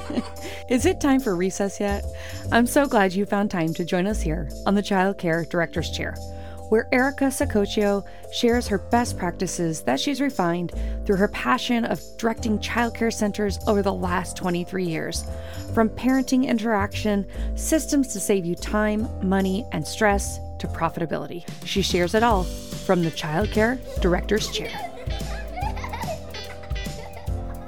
Is it time for recess yet? I'm so glad you found time to join us here on the Child Care Director's Chair, where Erica Sacoccio shares her best practices that she's refined through her passion of directing childcare centers over the last 23 years. From parenting interaction, systems to save you time, money, and stress, to profitability. She shares it all from the Child Care Director's Chair.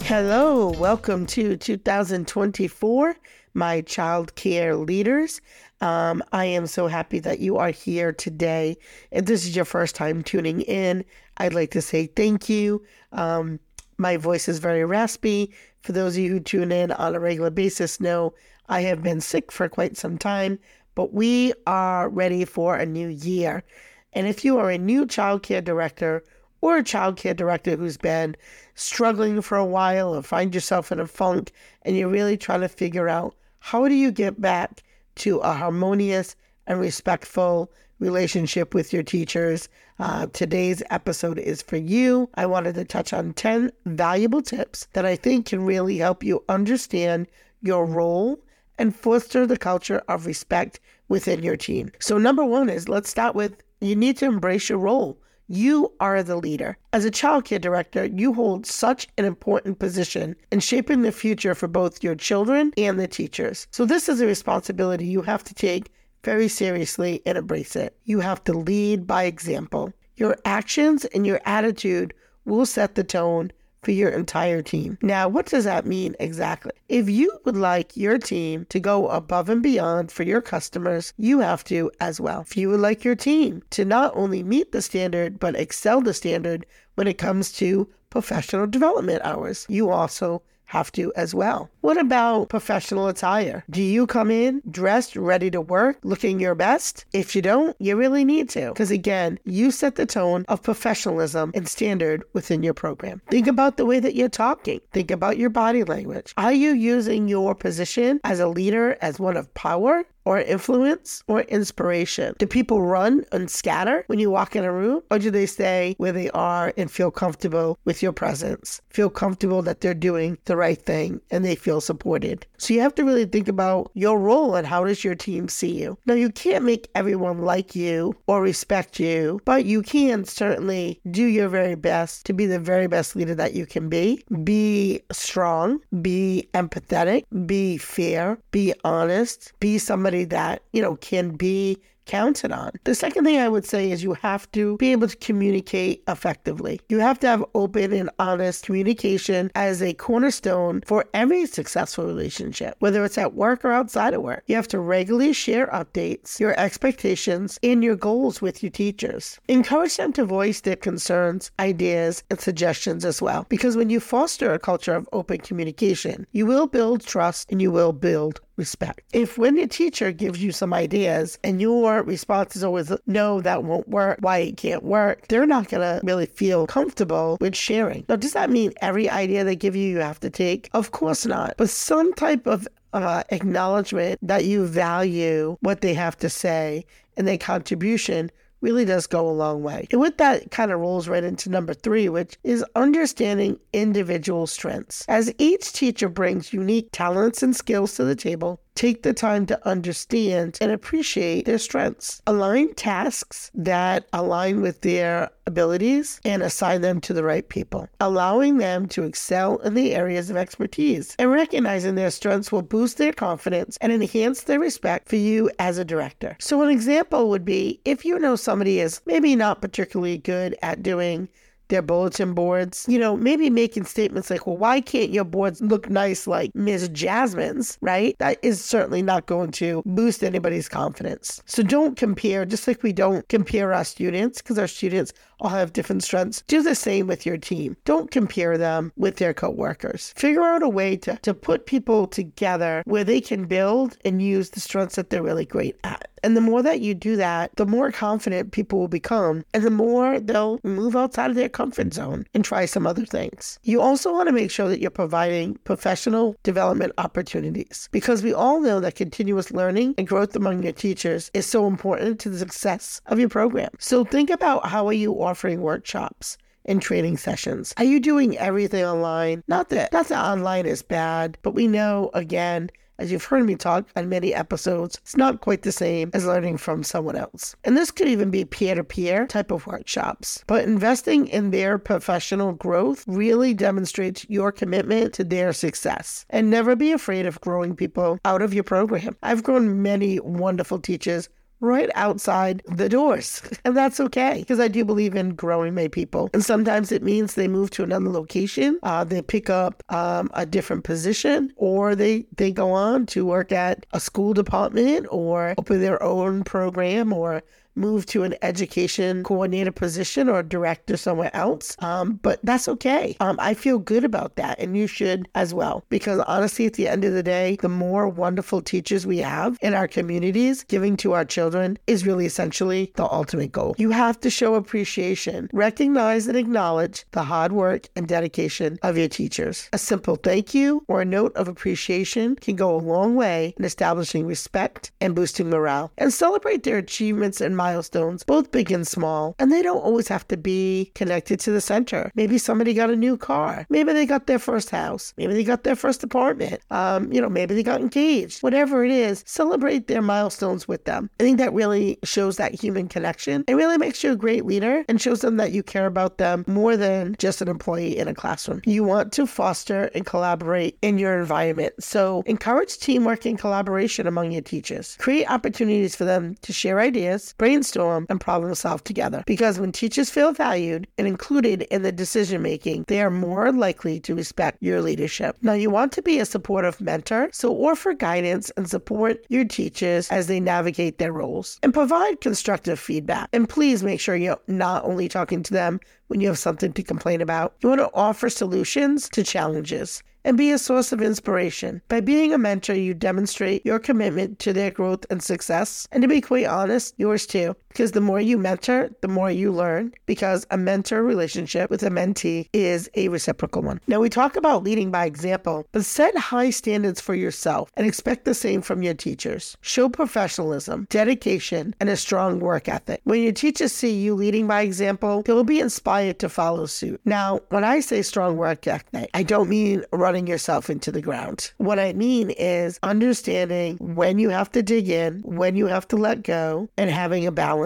Hello, welcome to 2024, my child care leaders. Um, I am so happy that you are here today. If this is your first time tuning in, I'd like to say thank you. Um, my voice is very raspy. For those of you who tune in on a regular basis, know I have been sick for quite some time, but we are ready for a new year. And if you are a new child care director or a child care director who's been struggling for a while or find yourself in a funk and you're really trying to figure out how do you get back to a harmonious and respectful relationship with your teachers. Uh, today's episode is for you. I wanted to touch on 10 valuable tips that I think can really help you understand your role and foster the culture of respect within your team. So, number one is let's start with you need to embrace your role. You are the leader. As a child care director, you hold such an important position in shaping the future for both your children and the teachers. So, this is a responsibility you have to take very seriously and embrace it. You have to lead by example. Your actions and your attitude will set the tone for your entire team. Now, what does that mean exactly? If you would like your team to go above and beyond for your customers, you have to as well. If you would like your team to not only meet the standard, but excel the standard when it comes to professional development hours, you also have to as well. What about professional attire? Do you come in dressed, ready to work, looking your best? If you don't, you really need to. Because again, you set the tone of professionalism and standard within your program. Think about the way that you're talking. Think about your body language. Are you using your position as a leader as one of power or influence or inspiration? Do people run and scatter when you walk in a room? Or do they stay where they are and feel comfortable with your presence? Feel comfortable that they're doing the right thing and they feel supported. So you have to really think about your role and how does your team see you. Now, you can't make everyone like you or respect you, but you can certainly do your very best to be the very best leader that you can be. Be strong, be empathetic, be fair, be honest, be somebody somebody that, you know, can be counted on. The second thing I would say is you have to be able to communicate effectively. You have to have open and honest communication as a cornerstone for every successful relationship, whether it's at work or outside of work. You have to regularly share updates, your expectations, and your goals with your teachers. Encourage them to voice their concerns, ideas, and suggestions as well, because when you foster a culture of open communication, you will build trust and you will build respect. If when your teacher gives you some ideas and your response is always, no, that won't work, why it can't work, they're not going to really feel comfortable with sharing. Now, does that mean every idea they give you, you have to take? Of course not. But some type of uh, acknowledgement that you value what they have to say and their contribution really does go a long way. And with that, kind of rolls right into number three, which is understanding individual strengths. As each teacher brings unique talents and skills to the table, take the time to understand and appreciate their strengths. Align tasks that align with their abilities and assign them to the right people, allowing them to excel in the areas of expertise. And recognizing their strengths will boost their confidence and enhance their respect for you as a director. So, an example would be if you know somebody is maybe not particularly good at doing their bulletin boards. You know, maybe making statements like, well, why can't your boards look nice like Ms. Jasmine's, right? That is certainly not going to boost anybody's confidence. So don't compare, just like we don't compare our students, because our students all have different strengths. Do the same with your team. Don't compare them with their coworkers. Figure out a way to, to put people together where they can build and use the strengths that they're really great at. And the more that you do that, the more confident people will become, and the more they'll move outside of their comfort zone and try some other things. You also want to make sure that you're providing professional development opportunities because we all know that continuous learning and growth among your teachers is so important to the success of your program. So think about how are you offering workshops? and training sessions? Are you doing everything online? Not that not that online is bad, but we know again as you've heard me talk on many episodes, it's not quite the same as learning from someone else. And this could even be peer to peer type of workshops. But investing in their professional growth really demonstrates your commitment to their success. And never be afraid of growing people out of your program. I've grown many wonderful teachers right outside the doors. And that's okay because I do believe in growing my people. And sometimes it means they move to another location, uh, they pick up um, a different position, or they, they go on to work at a school department or open their own program or move to an education coordinator position or director somewhere else. Um, but that's okay. Um, I feel good about that, and you should as well. Because honestly, at the end of the day, the more wonderful teachers we have in our communities, giving to our children is really essentially the ultimate goal. You have to show appreciation, recognize and acknowledge the hard work and dedication of your teachers. A simple thank you or a note of appreciation can go a long way in establishing respect and boosting morale. And celebrate their achievements and milestones, both big and small, and they don't always have to be connected to the center. Maybe somebody got a new car. Maybe they got their first house. Maybe they got their first apartment. Um, you know, maybe they got engaged. Whatever it is, celebrate their milestones with them. I think that really shows that human connection. It really makes you a great leader and shows them that you care about them more than just an employee in a classroom. You want to foster and collaborate in your environment. So encourage teamwork and collaboration among your teachers. Create opportunities for them to share ideas, brainstorm brainstorm and problem solve together. Because when teachers feel valued and included in the decision making, they are more likely to respect your leadership. Now, you want to be a supportive mentor, so offer guidance and support your teachers as they navigate their roles and provide constructive feedback. And please make sure you're not only talking to them when you have something to complain about, you want to offer solutions to challenges and be a source of inspiration. By being a mentor, you demonstrate your commitment to their growth and success, and to be quite honest, yours too. Because the more you mentor, the more you learn, because a mentor relationship with a mentee is a reciprocal one. Now, we talk about leading by example, but set high standards for yourself and expect the same from your teachers. Show professionalism, dedication, and a strong work ethic. When your teachers see you leading by example, they will be inspired to follow suit. Now, when I say strong work ethic, I don't mean running yourself into the ground. What I mean is understanding when you have to dig in, when you have to let go, and having a balance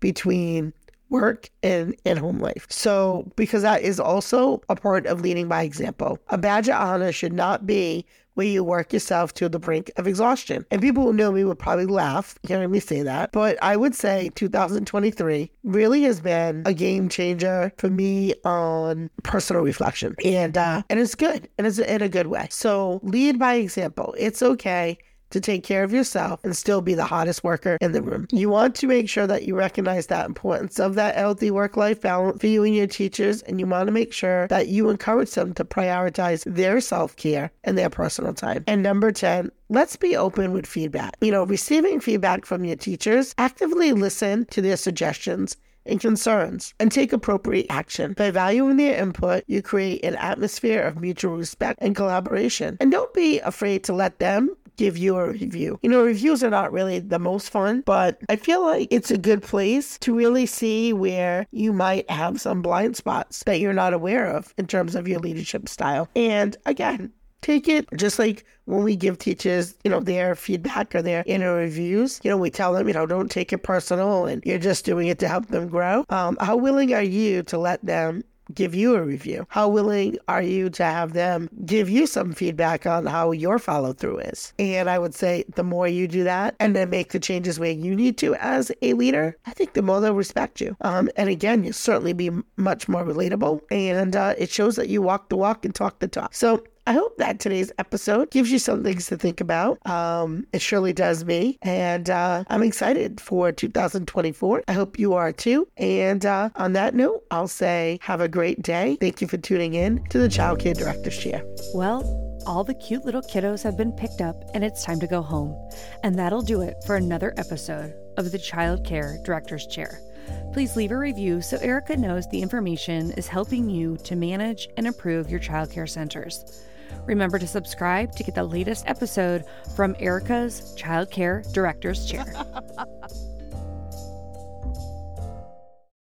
between work and, and home life. So, because that is also a part of leading by example. A badge of honor should not be where you work yourself to the brink of exhaustion. And people who know me would probably laugh hearing me say that. But I would say 2023 really has been a game changer for me on personal reflection. And uh, and it's good. And it's in a good way. So lead by example. It's okay to take care of yourself and still be the hottest worker in the room. You want to make sure that you recognize that importance of that healthy work life balance for you and your teachers, and you want to make sure that you encourage them to prioritize their self care and their personal time. And number 10, let's be open with feedback. You know, receiving feedback from your teachers, actively listen to their suggestions and concerns and take appropriate action. By valuing their input, you create an atmosphere of mutual respect and collaboration. And don't be afraid to let them give you a review. You know, reviews are not really the most fun, but I feel like it's a good place to really see where you might have some blind spots that you're not aware of in terms of your leadership style. And again, take it just like when we give teachers, you know, their feedback or their inner reviews, you know, we tell them, you know, don't take it personal and you're just doing it to help them grow. Um, how willing are you to let them give you a review? How willing are you to have them give you some feedback on how your follow through is? And I would say the more you do that and then make the changes where you need to as a leader, I think the more they'll respect you. Um, and again, you'll certainly be much more relatable and uh, it shows that you walk the walk and talk the talk. So I hope that today's episode gives you some things to think about. Um, it surely does me. And uh, I'm excited for 2024. I hope you are too. And uh, on that note, I'll say have a great day. Thank you for tuning in to the Child Care Director's Chair. Well, all the cute little kiddos have been picked up and it's time to go home. And that'll do it for another episode of the Child Care Director's Chair. Please leave a review so Erica knows the information is helping you to manage and improve your childcare centers. Remember to subscribe to get the latest episode from Erica's Childcare Director's Chair.